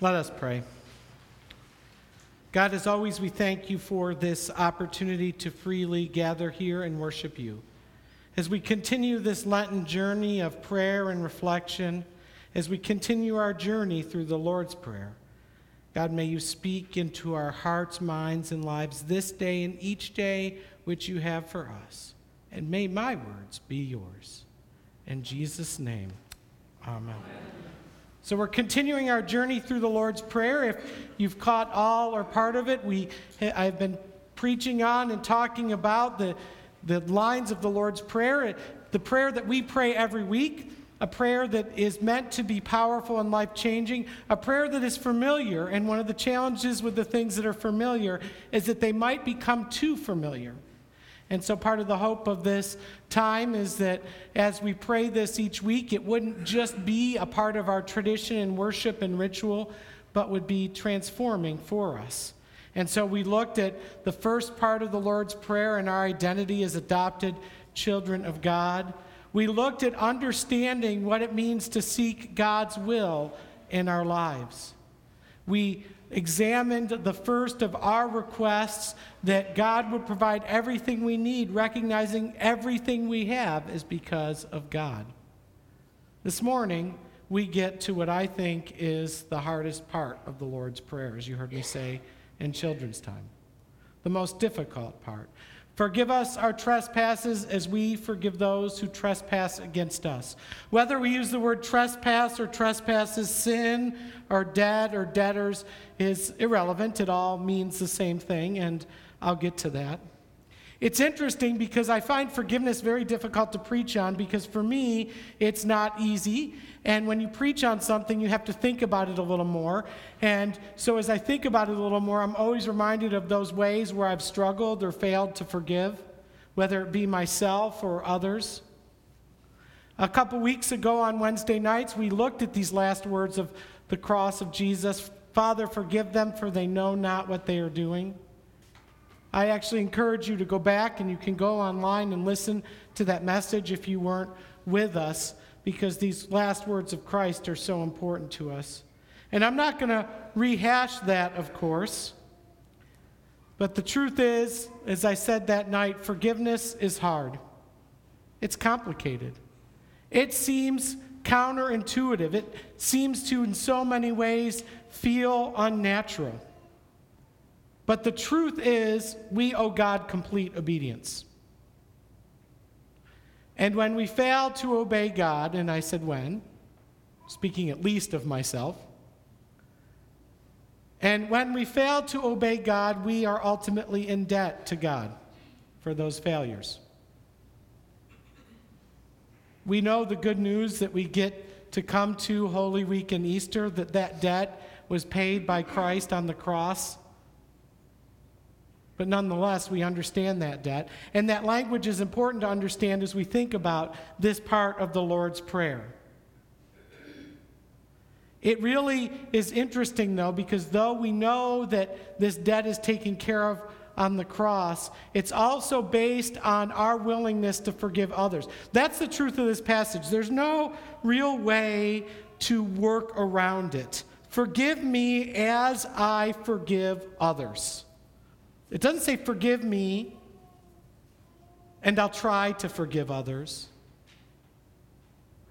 Let us pray. God, as always, we thank you for this opportunity to freely gather here and worship you. As we continue this Lenten journey of prayer and reflection, as we continue our journey through the Lord's Prayer, God, may you speak into our hearts, minds, and lives this day and each day which you have for us. And may my words be yours. In Jesus' name, amen. amen. So we're continuing our journey through the Lord's Prayer. If you've caught all or part of it, we, I've been preaching on and talking about the, the lines of the Lord's Prayer, the prayer that we pray every week, a prayer that is meant to be powerful and life changing, a prayer that is familiar. And one of the challenges with the things that are familiar is that they might become too familiar. And so, part of the hope of this time is that as we pray this each week, it wouldn't just be a part of our tradition and worship and ritual, but would be transforming for us. And so, we looked at the first part of the Lord's Prayer and our identity as adopted children of God. We looked at understanding what it means to seek God's will in our lives. We examined the first of our requests that God would provide everything we need, recognizing everything we have is because of God. This morning, we get to what I think is the hardest part of the Lord's Prayer, as you heard me say in children's time. The most difficult part. Forgive us our trespasses as we forgive those who trespass against us. Whether we use the word trespass or trespasses, sin or debt or debtors is irrelevant. It all means the same thing, and I'll get to that. It's interesting because I find forgiveness very difficult to preach on because for me, it's not easy. And when you preach on something, you have to think about it a little more. And so as I think about it a little more, I'm always reminded of those ways where I've struggled or failed to forgive, whether it be myself or others. A couple weeks ago on Wednesday nights, we looked at these last words of the cross of Jesus Father, forgive them, for they know not what they are doing. I actually encourage you to go back and you can go online and listen to that message if you weren't with us because these last words of Christ are so important to us. And I'm not going to rehash that, of course. But the truth is, as I said that night, forgiveness is hard. It's complicated. It seems counterintuitive. It seems to, in so many ways, feel unnatural. But the truth is, we owe God complete obedience. And when we fail to obey God, and I said when, speaking at least of myself, and when we fail to obey God, we are ultimately in debt to God for those failures. We know the good news that we get to come to Holy Week and Easter, that that debt was paid by Christ on the cross but nonetheless, we understand that debt. And that language is important to understand as we think about this part of the Lord's Prayer. It really is interesting, though, because though we know that this debt is taken care of on the cross, it's also based on our willingness to forgive others. That's the truth of this passage. There's no real way to work around it. Forgive me as I forgive others. It doesn't say, forgive me and I'll try to forgive others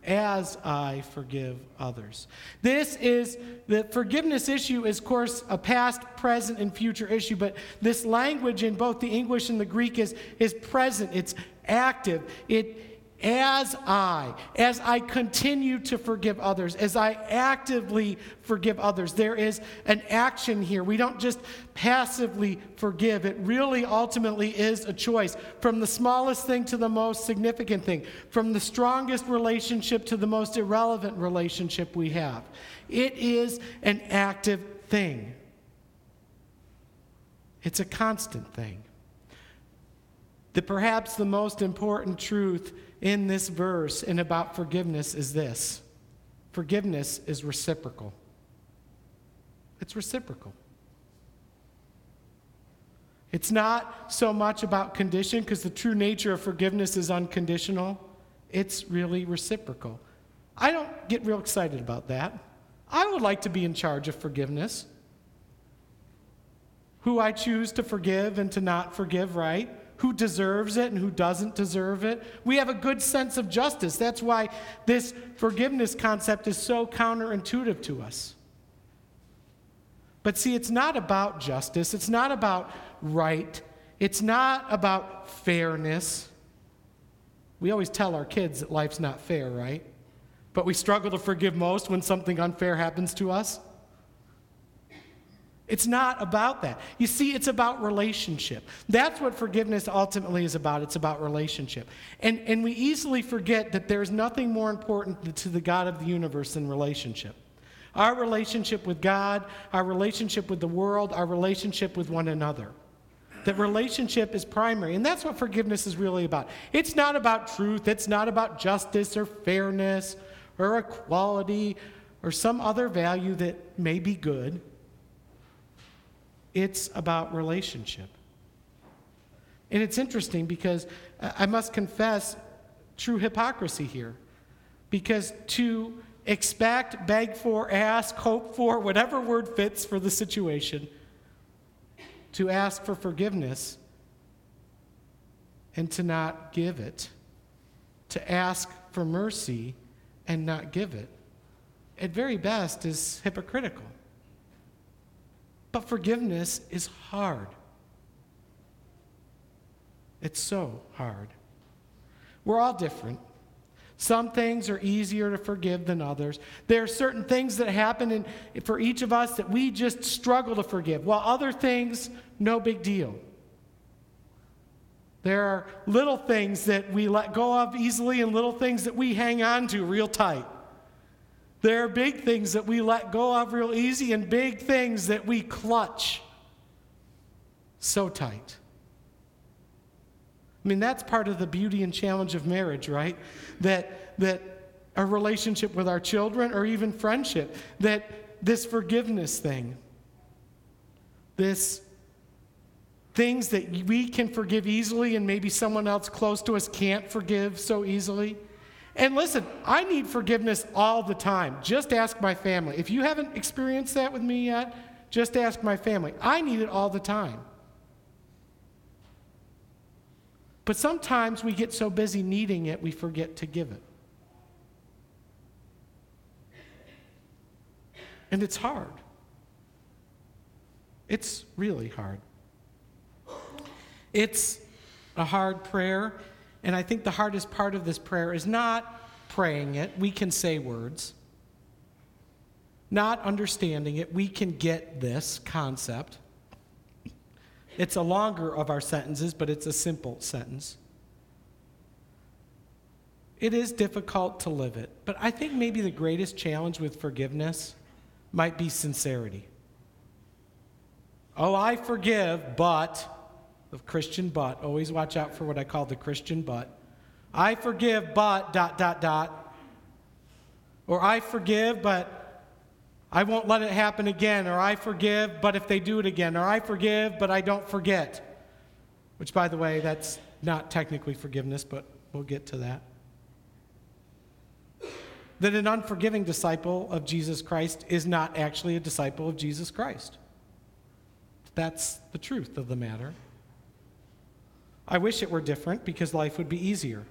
as I forgive others. This is the forgiveness issue is, of course, a past, present, and future issue, but this language in both the English and the Greek is, is present, it's active, it as I, as I continue to forgive others, as I actively forgive others, there is an action here. We don't just passively forgive. It really ultimately is a choice from the smallest thing to the most significant thing, from the strongest relationship to the most irrelevant relationship we have. It is an active thing, it's a constant thing. The, perhaps the most important truth in this verse and about forgiveness is this forgiveness is reciprocal. It's reciprocal. It's not so much about condition because the true nature of forgiveness is unconditional. It's really reciprocal. I don't get real excited about that. I would like to be in charge of forgiveness. Who I choose to forgive and to not forgive, right? Who deserves it and who doesn't deserve it. We have a good sense of justice. That's why this forgiveness concept is so counterintuitive to us. But see, it's not about justice, it's not about right, it's not about fairness. We always tell our kids that life's not fair, right? But we struggle to forgive most when something unfair happens to us. It's not about that. You see, it's about relationship. That's what forgiveness ultimately is about. It's about relationship. And, and we easily forget that there's nothing more important to the God of the universe than relationship. Our relationship with God, our relationship with the world, our relationship with one another. That relationship is primary. And that's what forgiveness is really about. It's not about truth, it's not about justice or fairness or equality or some other value that may be good. It's about relationship. And it's interesting because I must confess true hypocrisy here. Because to expect, beg for, ask, hope for, whatever word fits for the situation, to ask for forgiveness and to not give it, to ask for mercy and not give it, at very best is hypocritical. But forgiveness is hard. It's so hard. We're all different. Some things are easier to forgive than others. There are certain things that happen in, for each of us that we just struggle to forgive, while other things, no big deal. There are little things that we let go of easily and little things that we hang on to real tight. There are big things that we let go of real easy and big things that we clutch so tight. I mean, that's part of the beauty and challenge of marriage, right? That, that a relationship with our children or even friendship, that this forgiveness thing, this things that we can forgive easily and maybe someone else close to us can't forgive so easily. And listen, I need forgiveness all the time. Just ask my family. If you haven't experienced that with me yet, just ask my family. I need it all the time. But sometimes we get so busy needing it, we forget to give it. And it's hard. It's really hard. It's a hard prayer, and I think the hardest part of this prayer is not praying it. We can say words. Not understanding it. We can get this concept. It's a longer of our sentences, but it's a simple sentence. It is difficult to live it, but I think maybe the greatest challenge with forgiveness might be sincerity. Oh, I forgive, but, the Christian but, always watch out for what I call the Christian but. I forgive, but, dot, dot, dot. Or I forgive, but I won't let it happen again, or I forgive, but if they do it again, or I forgive, but I don't forget. Which, by the way, that's not technically forgiveness, but we'll get to that. That an unforgiving disciple of Jesus Christ is not actually a disciple of Jesus Christ. That's the truth of the matter. I wish it were different because life would be easier.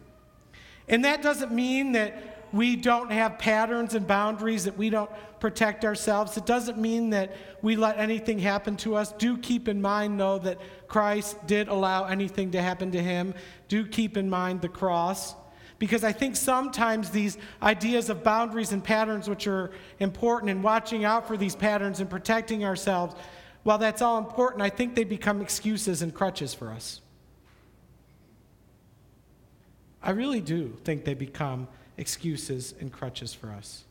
And that doesn't mean that we don't have patterns and boundaries, that we don't protect ourselves. It doesn't mean that we let anything happen to us. Do keep in mind, though, that Christ did allow anything to happen to him. Do keep in mind the cross. Because I think sometimes these ideas of boundaries and patterns, which are important, and watching out for these patterns and protecting ourselves, while that's all important, I think they become excuses and crutches for us. I really do think they become excuses and crutches for us.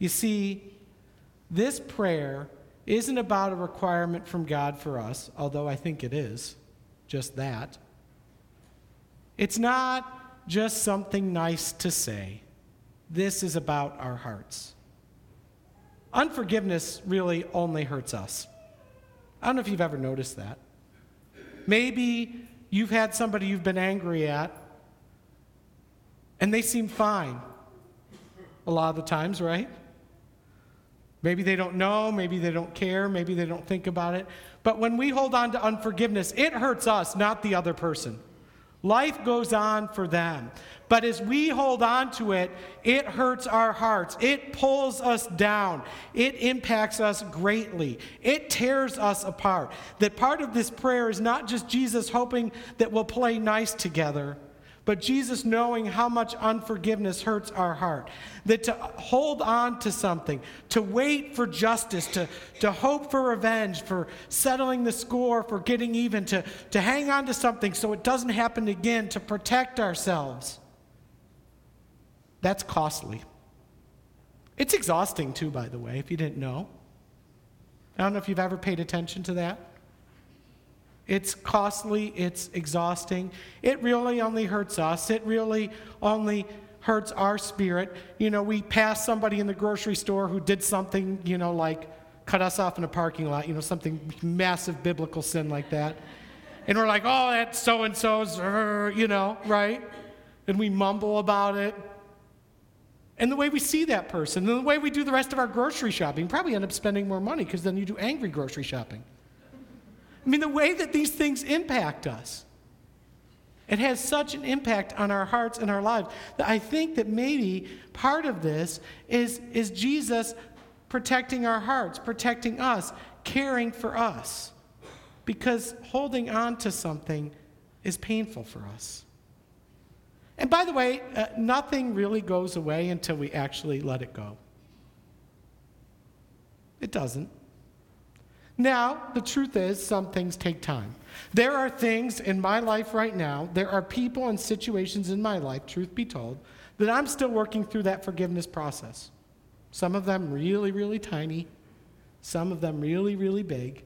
You see, this prayer isn't about a requirement from God for us, although I think it is just that. It's not just something nice to say. This is about our hearts. Unforgiveness really only hurts us. I don't know if you've ever noticed that. Maybe you've had somebody you've been angry at and they seem fine a lot of the times, right? Maybe they don't know, maybe they don't care, maybe they don't think about it. But when we hold on to unforgiveness, it hurts us, not the other person. Life goes on for them. But as we hold on to it, it hurts our hearts. It pulls us down. It impacts us greatly. It tears us apart. That part of this prayer is not just Jesus hoping that we'll play nice together but Jesus knowing how much unforgiveness hurts our heart. That to hold on to something, to wait for justice, to, to hope for revenge, for settling the score, for getting even, to, to hang on to something so it doesn't happen again, to protect ourselves. That's costly. It's exhausting, too, by the way, if you didn't know. I don't know if you've ever paid attention to that. It's costly, it's exhausting. It really only hurts us. It really only hurts our spirit. You know, we pass somebody in the grocery store who did something, you know, like cut us off in a parking lot, you know, something massive biblical sin like that. And we're like, oh, that so and so's, er, you know, right? And we mumble about it. And the way we see that person, and the way we do the rest of our grocery shopping, probably end up spending more money because then you do angry grocery shopping. I mean, the way that these things impact us. It has such an impact on our hearts and our lives that I think that maybe part of this is, is Jesus protecting our hearts, protecting us, caring for us. Because holding on to something is painful for us. And by the way, uh, nothing really goes away until we actually let it go. It doesn't. Now, the truth is, some things take time. There are things in my life right now, there are people and situations in my life, truth be told, that I'm still working through that forgiveness process. Some of them really, really tiny, some of them really, really big.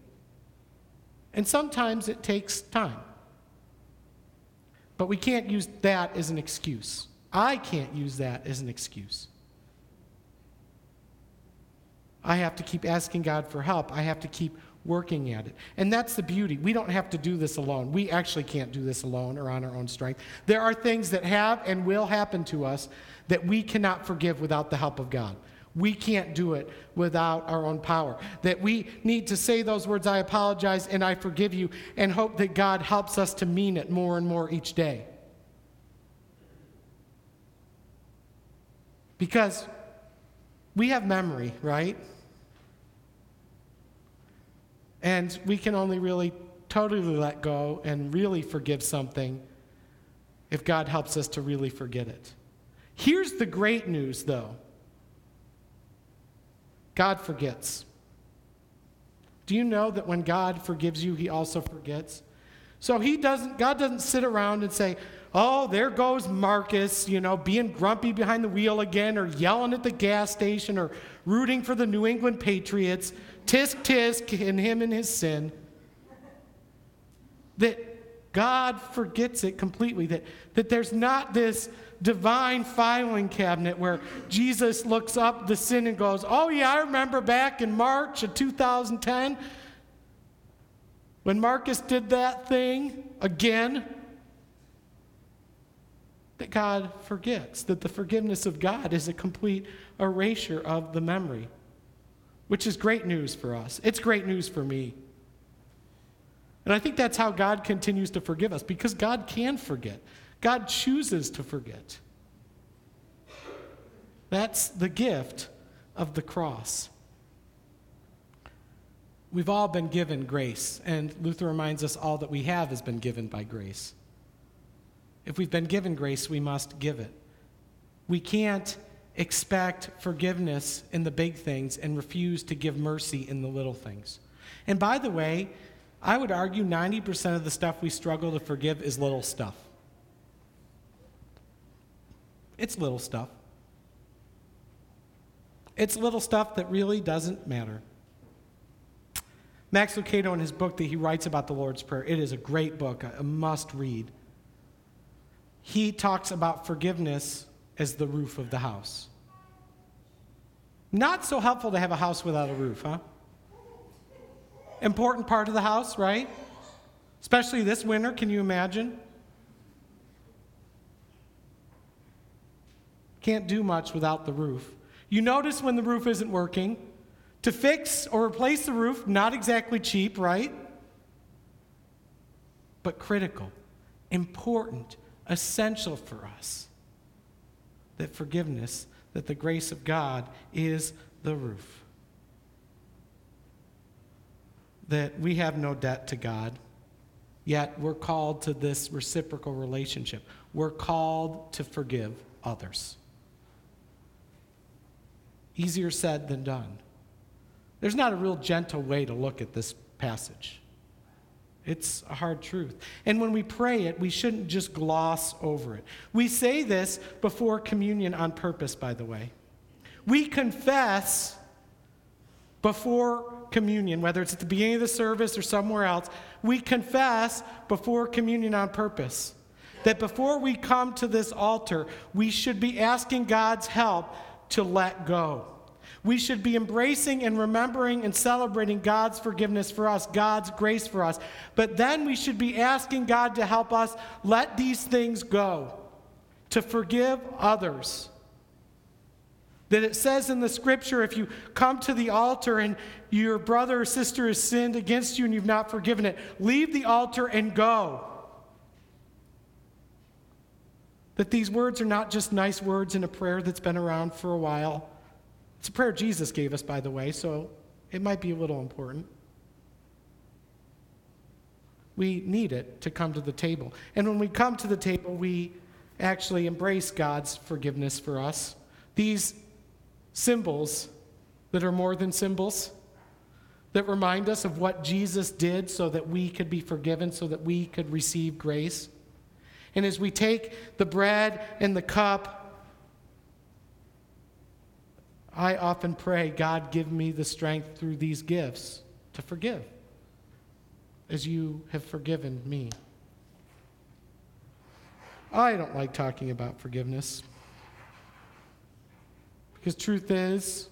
And sometimes it takes time. But we can't use that as an excuse. I can't use that as an excuse. I have to keep asking God for help. I have to keep working at it. And that's the beauty. We don't have to do this alone. We actually can't do this alone or on our own strength. There are things that have and will happen to us that we cannot forgive without the help of God. We can't do it without our own power. That we need to say those words, I apologize and I forgive you, and hope that God helps us to mean it more and more each day. Because we have memory, right? And we can only really totally let go and really forgive something if God helps us to really forget it. Here's the great news, though God forgets. Do you know that when God forgives you, he also forgets? So he doesn't, God doesn't sit around and say, oh, there goes Marcus, you know, being grumpy behind the wheel again, or yelling at the gas station, or rooting for the New England Patriots tisk tisk in him and his sin, that God forgets it completely, that, that there's not this divine filing cabinet where Jesus looks up the sin and goes, Oh, yeah, I remember back in March of 2010 when Marcus did that thing again. That God forgets, that the forgiveness of God is a complete erasure of the memory which is great news for us. It's great news for me. And I think that's how God continues to forgive us because God can forget. God chooses to forget. That's the gift of the cross. We've all been given grace, and Luther reminds us all that we have has been given by grace. If we've been given grace, we must give it. We can't expect forgiveness in the big things and refuse to give mercy in the little things. And by the way, I would argue 90% of the stuff we struggle to forgive is little stuff. It's little stuff. It's little stuff that really doesn't matter. Max Lucado, in his book that he writes about the Lord's Prayer, it is a great book, a must read. He talks about forgiveness as the roof of the house. Not so helpful to have a house without a roof, huh? Important part of the house, right? Especially this winter, can you imagine? Can't do much without the roof. You notice when the roof isn't working. To fix or replace the roof, not exactly cheap, right? But critical, important, essential for us. That forgiveness, that the grace of God is the roof. That we have no debt to God, yet we're called to this reciprocal relationship. We're called to forgive others. Easier said than done. There's not a real gentle way to look at this passage. It's a hard truth. And when we pray it, we shouldn't just gloss over it. We say this before communion on purpose, by the way. We confess before communion, whether it's at the beginning of the service or somewhere else, we confess before communion on purpose. That before we come to this altar, we should be asking God's help to let go. We should be embracing and remembering and celebrating God's forgiveness for us, God's grace for us. But then we should be asking God to help us let these things go, to forgive others. That it says in the scripture if you come to the altar and your brother or sister has sinned against you and you've not forgiven it, leave the altar and go. That these words are not just nice words in a prayer that's been around for a while it's a prayer Jesus gave us, by the way, so it might be a little important. We need it to come to the table. And when we come to the table, we actually embrace God's forgiveness for us. These symbols that are more than symbols, that remind us of what Jesus did so that we could be forgiven, so that we could receive grace. And as we take the bread and the cup, I often pray, God, give me the strength through these gifts to forgive as you have forgiven me. I don't like talking about forgiveness because truth is,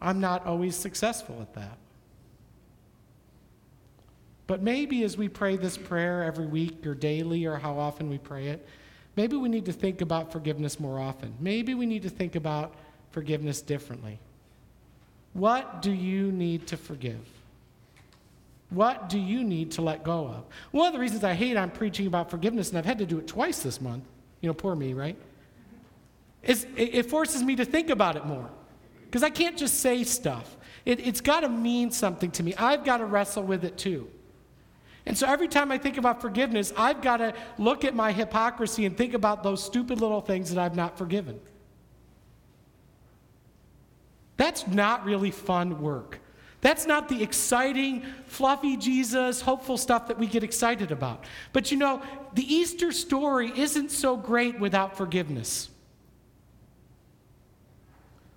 I'm not always successful at that. But maybe as we pray this prayer every week or daily or how often we pray it, maybe we need to think about forgiveness more often. Maybe we need to think about forgiveness differently. What do you need to forgive? What do you need to let go of? One of the reasons I hate I'm preaching about forgiveness, and I've had to do it twice this month, you know, poor me, right? Is it forces me to think about it more. Because I can't just say stuff. It, it's got to mean something to me. I've got to wrestle with it too. And so every time I think about forgiveness, I've got to look at my hypocrisy and think about those stupid little things that I've not forgiven. That's not really fun work. That's not the exciting, fluffy Jesus, hopeful stuff that we get excited about. But you know, the Easter story isn't so great without forgiveness.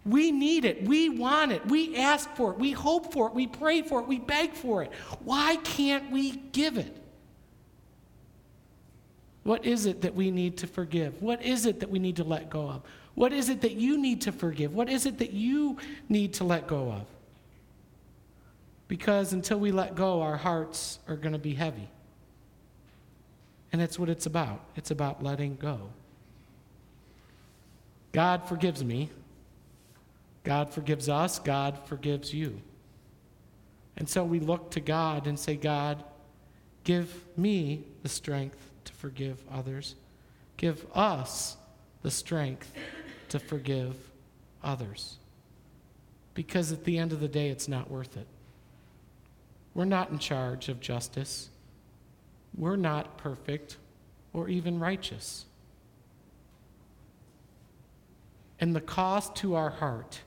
We need it. We want it. We ask for it. We hope for it. We pray for it. We beg for it. Why can't we give it? What is it that we need to forgive? What is it that we need to let go of? What is it that you need to forgive? What is it that you need to let go of? Because until we let go, our hearts are going to be heavy. And that's what it's about. It's about letting go. God forgives me. God forgives us. God forgives you. And so we look to God and say, God, give me the strength to forgive others. Give us the strength to forgive others. Because at the end of the day, it's not worth it. We're not in charge of justice. We're not perfect or even righteous. And the cost to our heart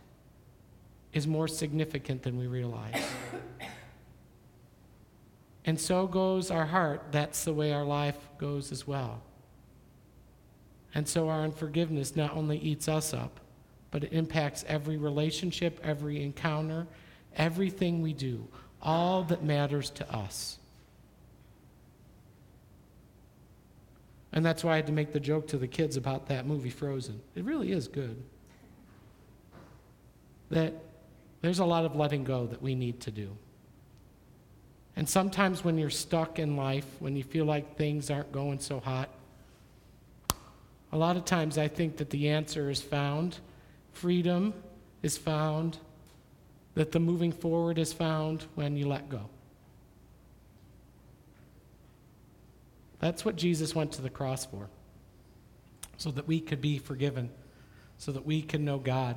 is more significant than we realize. and so goes our heart. That's the way our life goes as well. And so our unforgiveness not only eats us up, but it impacts every relationship, every encounter, everything we do, all that matters to us. And that's why I had to make the joke to the kids about that movie, Frozen. It really is good. That there's a lot of letting go that we need to do. And sometimes when you're stuck in life, when you feel like things aren't going so hot, a lot of times I think that the answer is found, freedom is found. That the moving forward is found when you let go. That's what Jesus went to the cross for, so that we could be forgiven, so that we can know God,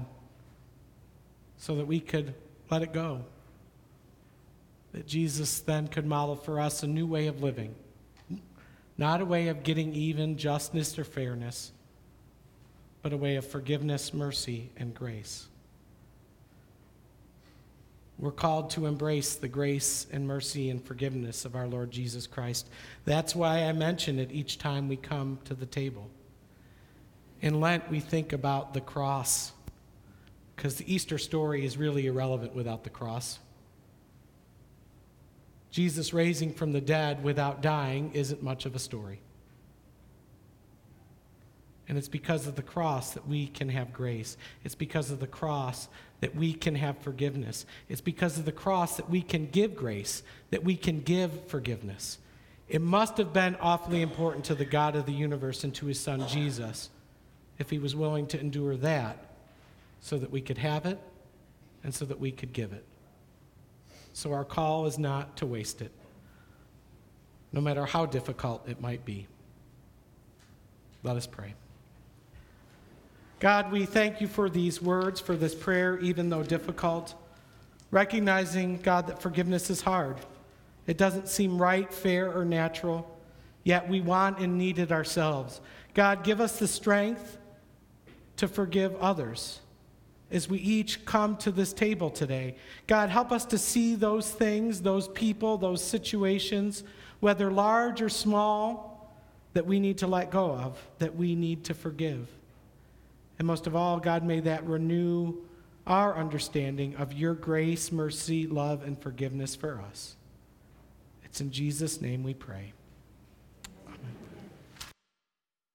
so that we could let it go. That Jesus then could model for us a new way of living, not a way of getting even, justness, or fairness, but a way of forgiveness, mercy, and grace. We're called to embrace the grace and mercy and forgiveness of our Lord Jesus Christ. That's why I mention it each time we come to the table. In Lent, we think about the cross, because the Easter story is really irrelevant without the cross. Jesus raising from the dead without dying isn't much of a story. And it's because of the cross that we can have grace. It's because of the cross that we can have forgiveness. It's because of the cross that we can give grace, that we can give forgiveness. It must have been awfully important to the God of the universe and to his son Jesus if he was willing to endure that so that we could have it and so that we could give it. So our call is not to waste it, no matter how difficult it might be. Let us pray. God, we thank you for these words, for this prayer, even though difficult. Recognizing, God, that forgiveness is hard. It doesn't seem right, fair, or natural, yet we want and need it ourselves. God, give us the strength to forgive others as we each come to this table today. God, help us to see those things, those people, those situations, whether large or small, that we need to let go of, that we need to forgive. And most of all, God, may that renew our understanding of your grace, mercy, love, and forgiveness for us. It's in Jesus' name we pray.